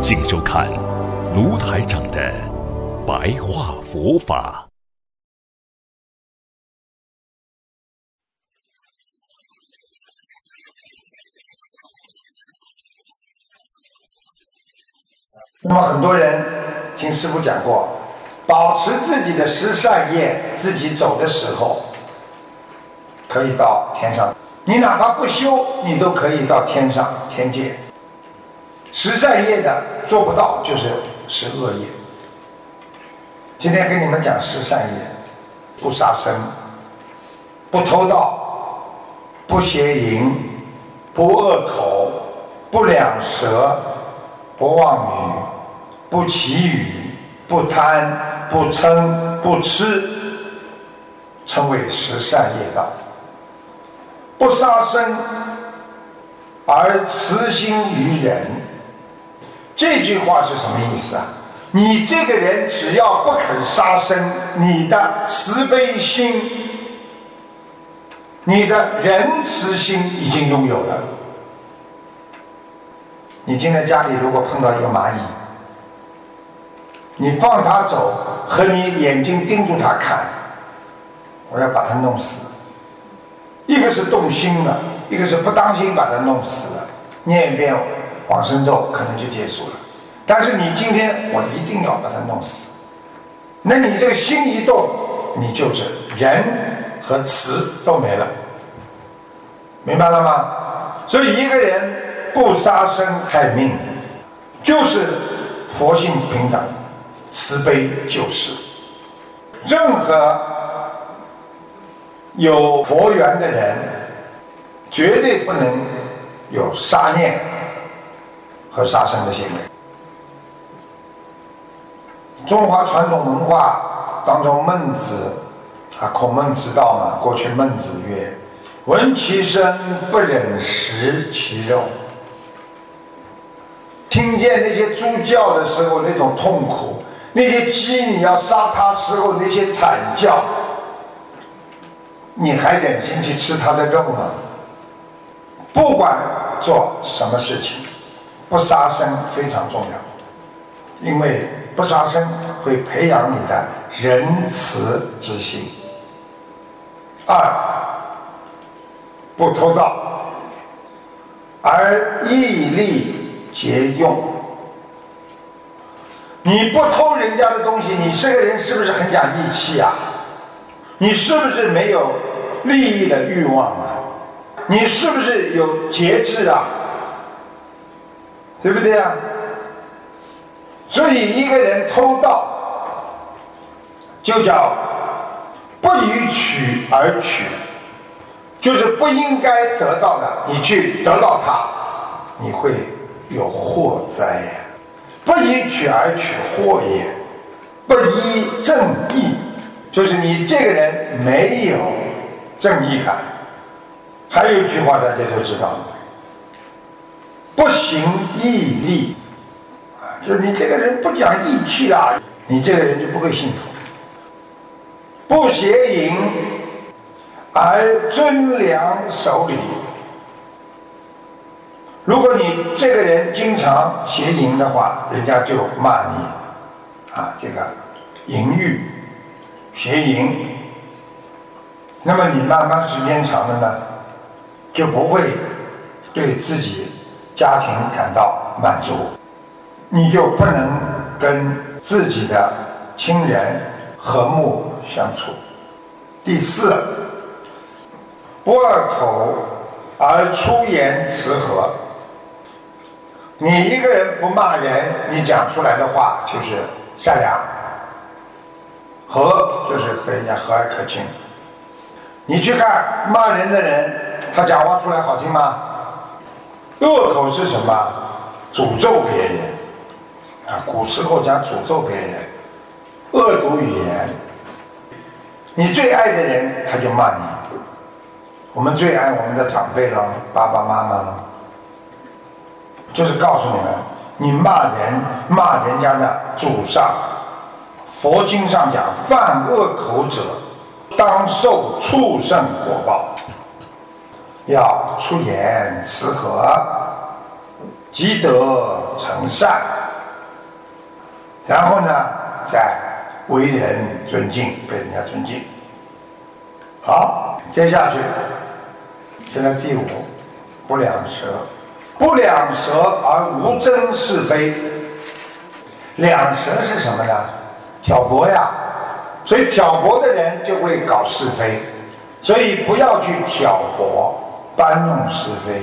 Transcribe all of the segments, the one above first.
请收看卢台长的白话佛法。那么很多人听师傅讲过，保持自己的十善业，自己走的时候可以到天上。你哪怕不修，你都可以到天上天界。十善业的做不到，就是是恶业。今天跟你们讲十善业：不杀生，不偷盗，不邪淫，不恶口，不两舌，不妄语，不绮语，不贪，不嗔，不痴，称为十善业道。不杀生，而慈心于人。这句话是什么意思啊？你这个人只要不肯杀生，你的慈悲心、你的仁慈心已经拥有了。你今天家里如果碰到一个蚂蚁，你放它走，和你眼睛盯住它看，我要把它弄死。一个是动心了，一个是不当心把它弄死了，念一遍。往生咒可能就结束了，但是你今天我一定要把它弄死，那你这个心一动，你就是人和词都没了，明白了吗？所以一个人不杀生害命，就是佛性平等，慈悲救世。任何有佛缘的人，绝对不能有杀念。和杀生的行为。中华传统文化当中，孟子啊，孔孟之道嘛。过去孟子曰：“闻其声，不忍食其肉。”听见那些猪叫的时候那种痛苦，那些鸡你要杀它时候那些惨叫，你还忍心去吃它的肉吗？不管做什么事情。不杀生非常重要，因为不杀生会培养你的仁慈之心。二，不偷盗，而义利节用。你不偷人家的东西，你这个人是不是很讲义气啊？你是不是没有利益的欲望啊？你是不是有节制啊？对不对啊？所以一个人偷盗，就叫不予取而取，就是不应该得到的，你去得到它，你会有祸灾呀。不予取而取祸也，不依正义，就是你这个人没有正义感。还有一句话大家都知道。不行义利，啊，就是你这个人不讲义气啊，你这个人就不会幸福。不邪淫，而尊良守礼。如果你这个人经常邪淫的话，人家就骂你，啊，这个淫欲、邪淫。那么你慢慢时间长了呢，就不会对自己。家庭感到满足，你就不能跟自己的亲人和睦相处。第四，不二口而出言辞和。你一个人不骂人，你讲出来的话就是善良，和就是和人家和蔼可亲。你去看骂人的人，他讲话出来好听吗？恶口是什么？诅咒别人啊，古时候讲诅咒别人，恶毒语言。你最爱的人，他就骂你。我们最爱我们的长辈了，爸爸妈妈了，就是告诉你们，你骂人，骂人家的祖上。佛经上讲，犯恶口者，当受畜生果报。要出言慈和，积德成善，然后呢，再为人尊敬，被人家尊敬。好，接下去，现在第五，不两舌，不两舌而无争是非。两舌是什么呢？挑拨呀，所以挑拨的人就会搞是非，所以不要去挑拨、搬弄是非。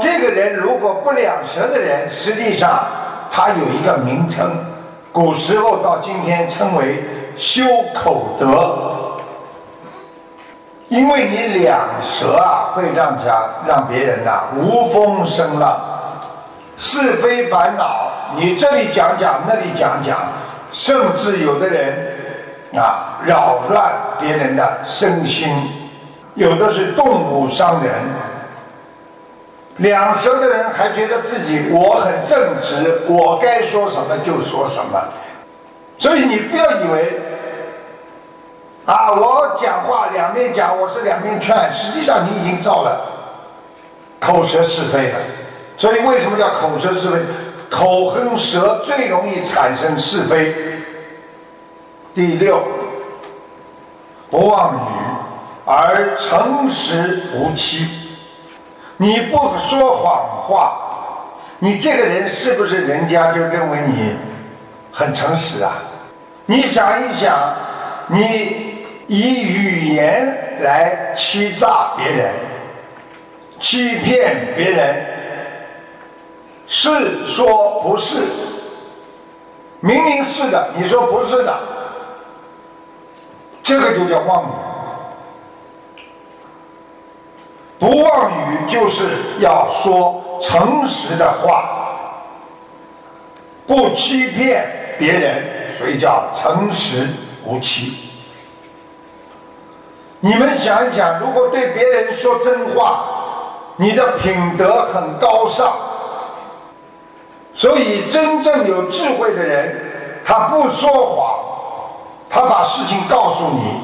这个人如果不两舌的人，实际上他有一个名称，古时候到今天称为修口德。因为你两舌啊，会让家让别人呐无风声浪，是非烦恼，你这里讲讲，那里讲讲，甚至有的人啊扰乱别人的身心，有的是动物伤人。两舌的人还觉得自己我很正直，我该说什么就说什么，所以你不要以为。啊，我讲话两面讲，我是两面劝，实际上你已经造了口舌是非了。所以为什么叫口舌是非？口哼舌最容易产生是非。第六，不妄语而诚实无欺。你不说谎话，你这个人是不是人家就认为你很诚实啊？你想一想，你。以语言来欺诈别人、欺骗别人，是说不是？明明是的，你说不是的，这个就叫妄语。不妄语就是要说诚实的话，不欺骗别人，所以叫诚实无欺。你们想一想，如果对别人说真话，你的品德很高尚。所以，真正有智慧的人，他不说谎，他把事情告诉你，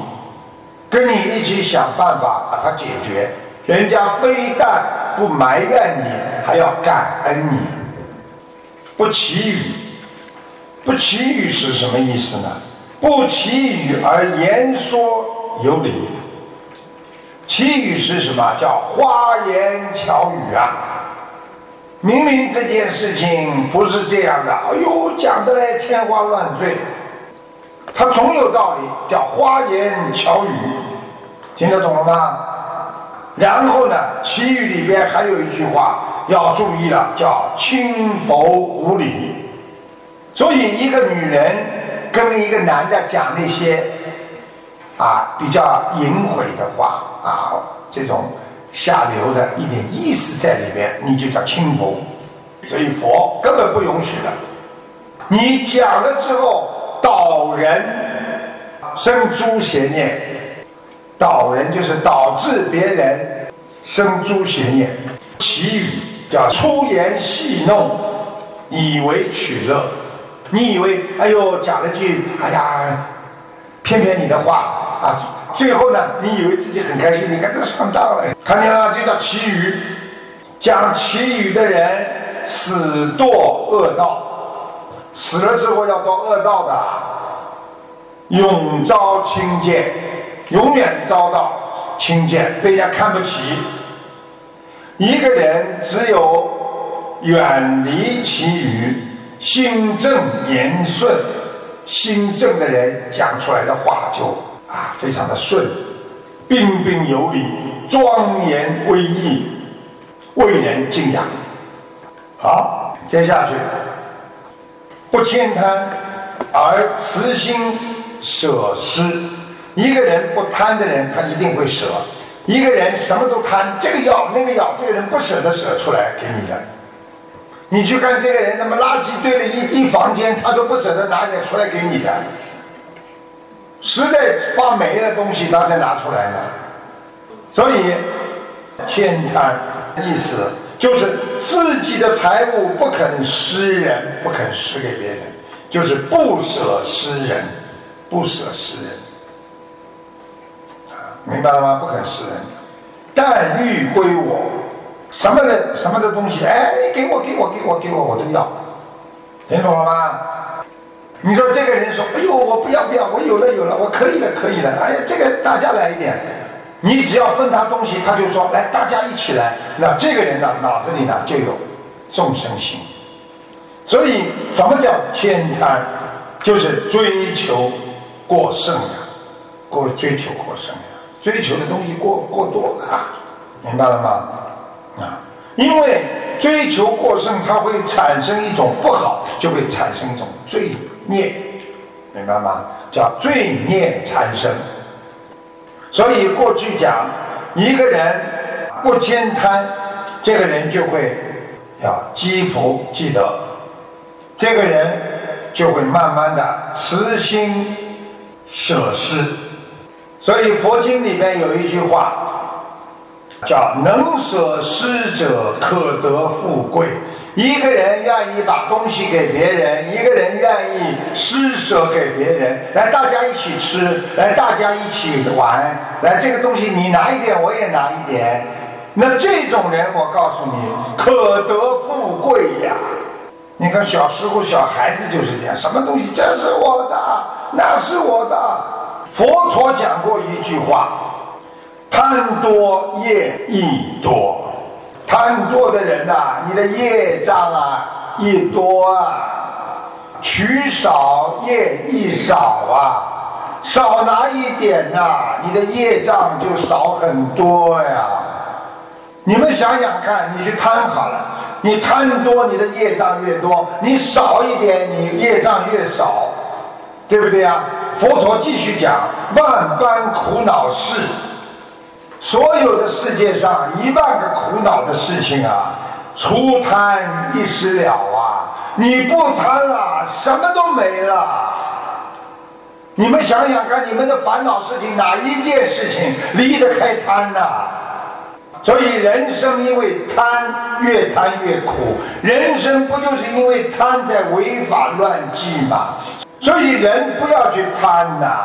跟你一起想办法把它解决。人家非但不埋怨你，还要感恩你。不祈语，不祈语是什么意思呢？不祈语而言说有理。祈语是什么？叫花言巧语啊！明明这件事情不是这样的，哎呦，讲的来天花乱坠，他总有道理，叫花言巧语，听得懂了吗？然后呢，其余里边还有一句话要注意了，叫轻浮无礼。所以，一个女人跟一个男的讲那些。啊，比较淫秽的话啊，这种下流的一点意思在里边，你就叫轻浮，所以佛根本不允许的。你讲了之后导人生诸邪念，导人就是导致别人生诸邪念。其语叫出言戏弄，以为取乐。你以为哎呦讲了句哎呀，骗骗你的话。啊，最后呢，你以为自己很开心，你看这上当了，看见了吗？就叫祈语，讲祈语的人死堕恶道，死了之后要堕恶道的，永遭轻贱，永远遭到轻贱，被人家看不起。一个人只有远离其语，心正言顺，心正的人讲出来的话就。啊，非常的顺，彬彬有礼，庄严威仪，为人敬仰。好，接下去，不悭贪，而慈心舍施。一个人不贪的人，他一定会舍；一个人什么都贪，这个要那个要，这个人不舍得舍出来给你的。你去看这个人，那么垃圾堆了一地房间，他都不舍得拿点出来给你的。实在发霉的东西，他才拿出来的。所以，天贪意思就是自己的财物不肯施人，不肯施给别人，就是不舍施人，不舍施人。明白了吗？不肯施人，但欲归我，什么的什么的东西，哎，你给我，给我，给我，给我，我都要，听懂了吗？你说这个人说：“哎呦，我不要不要，我有了有了，我可以了可以了。”哎呀，这个大家来一点，你只要分他东西，他就说：“来，大家一起来。”那这个人呢，脑子里呢就有众生心。所以，什么叫天贪？就是追求过剩呀，过追求过剩呀，追求的东西过过多了，明白了吗？啊，因为追求过剩，它会产生一种不好，就会产生一种罪。孽，明白吗？叫罪孽缠身。所以过去讲，一个人不兼贪，这个人就会要积福积德，这个人就会慢慢的慈心舍施。所以佛经里面有一句话，叫“能舍施者，可得富贵”。一个人愿意把东西给别人，一个人愿意施舍给别人，来大家一起吃，来大家一起玩，来这个东西你拿一点，我也拿一点。那这种人，我告诉你，可得富贵呀！你看小时候小孩子就是这样，什么东西这是我的，那是我的。佛陀讲过一句话：贪多业亦多。贪多的人呐，你的业障啊一多啊，取少业亦少啊，少拿一点呐，你的业障就少很多呀。你们想想看，你去贪好了，你贪多，你的业障越多；你少一点，你业障越少，对不对啊？佛陀继续讲，万般苦恼事。所有的世界上一万个苦恼的事情啊，除贪一时了啊！你不贪了，什么都没了。你们想想看，你们的烦恼事情哪一件事情离得开贪呢？所以人生因为贪，越贪越苦。人生不就是因为贪在违法乱纪吗？所以人不要去贪呐，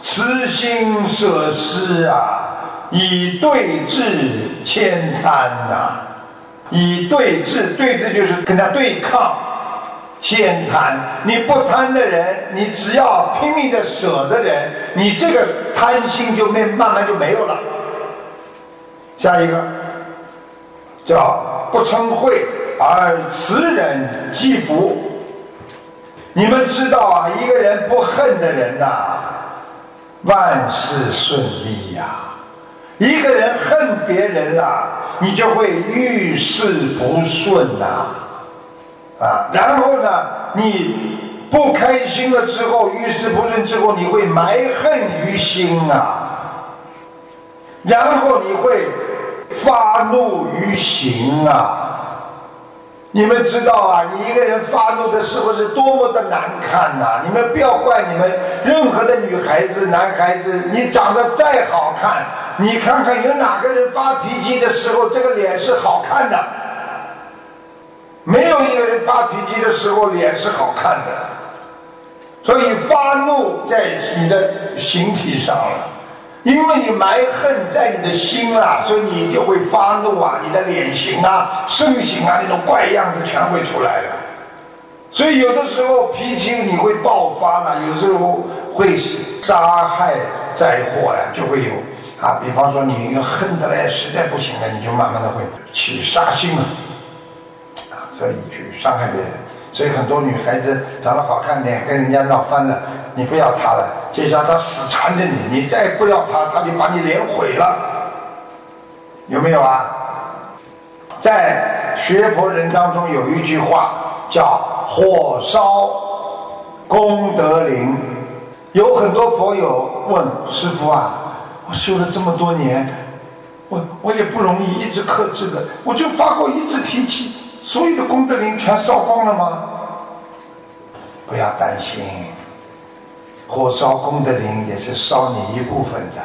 慈心舍施啊！以对治千贪呐，以对治，对治就是跟他对抗千贪。你不贪的人，你只要拼命的舍的人，你这个贪心就没慢慢就没有了。下一个叫不称慧而慈人积福。你们知道啊，一个人不恨的人呐，万事顺利呀。一个人恨别人了，你就会遇事不顺呐，啊，然后呢，你不开心了之后，遇事不顺之后，你会埋恨于心啊，然后你会发怒于行啊。你们知道啊，你一个人发怒的时候是多么的难看呐！你们不要怪你们任何的女孩子、男孩子，你长得再好看。你看看有哪个人发脾气的时候，这个脸是好看的？没有一个人发脾气的时候脸是好看的。所以发怒在你的形体上了，因为你埋恨在你的心啊，所以你就会发怒啊，你的脸型啊、身形啊那种怪样子全会出来了。所以有的时候脾气你会爆发了，有时候会杀害灾祸呀，就会有。啊，比方说你恨得来实在不行了，你就慢慢的会起杀心了，啊，所以去伤害别人。所以很多女孩子长得好看点，跟人家闹翻了，你不要他了，就像他死缠着你，你再不要他，他就把你脸毁了，有没有啊？在学佛人当中有一句话叫“火烧功德林”，有很多佛友问师傅啊。我修了这么多年，我我也不容易一直克制的，我就发过一次脾气，所有的功德林全烧光了吗？不要担心，火烧功德林也是烧你一部分的。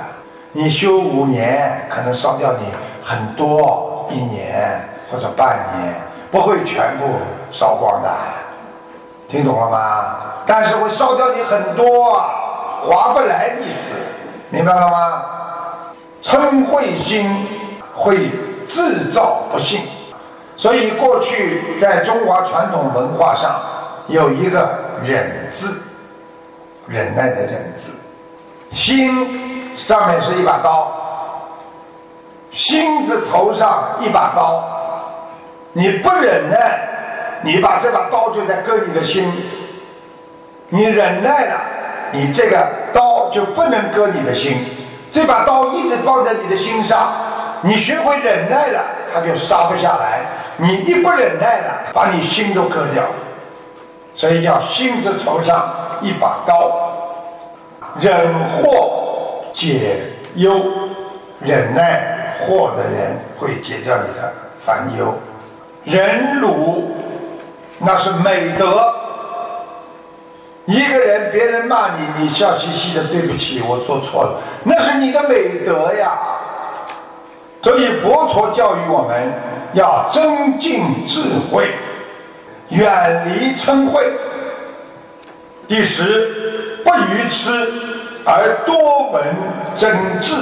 你修五年，可能烧掉你很多，一年或者半年，不会全部烧光的。听懂了吗？但是会烧掉你很多，划不来意思，明白了吗？嗔恚心会制造不幸，所以过去在中华传统文化上有一个忍字，忍耐的忍字，心上面是一把刀，心字头上一把刀，你不忍耐。你把这把刀就在割你的心，你忍耐了，你这个刀就不能割你的心。这把刀一直放在你的心上，你学会忍耐了，它就杀不下来。你一不忍耐了，把你心都割掉。所以叫心字头上一把刀，忍祸解忧，忍耐祸的人会解掉你的烦忧，忍辱。那是美德。一个人别人骂你，你笑嘻嘻的，对不起，我做错了，那是你的美德呀。所以佛陀教育我们要增进智慧，远离嗔恚。第十，不愚痴而多闻真智。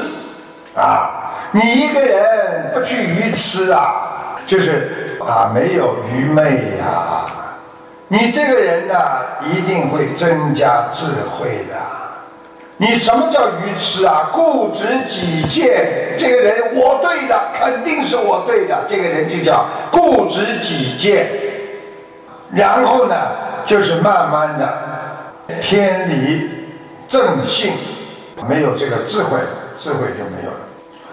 啊，你一个人不去愚痴啊，就是。啊，没有愚昧呀！你这个人呢，一定会增加智慧的。你什么叫愚痴啊？固执己见，这个人我对的，肯定是我对的，这个人就叫固执己见。然后呢，就是慢慢的偏离正性，没有这个智慧，智慧就没有了。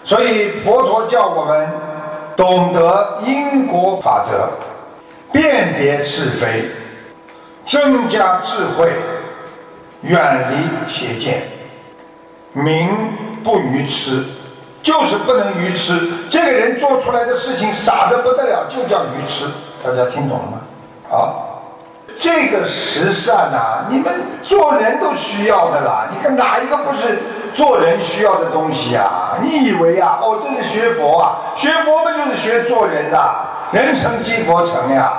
所以佛陀叫我们。懂得因果法则，辨别是非，增加智慧，远离邪见，名不愚痴，就是不能愚痴。这个人做出来的事情傻的不得了，就叫愚痴。大家听懂了吗？好，这个十善呐，你们做人都需要的啦。你看哪一个不是？做人需要的东西啊，你以为啊？哦，这是学佛啊？学佛不就是学做人的？人成即佛成呀！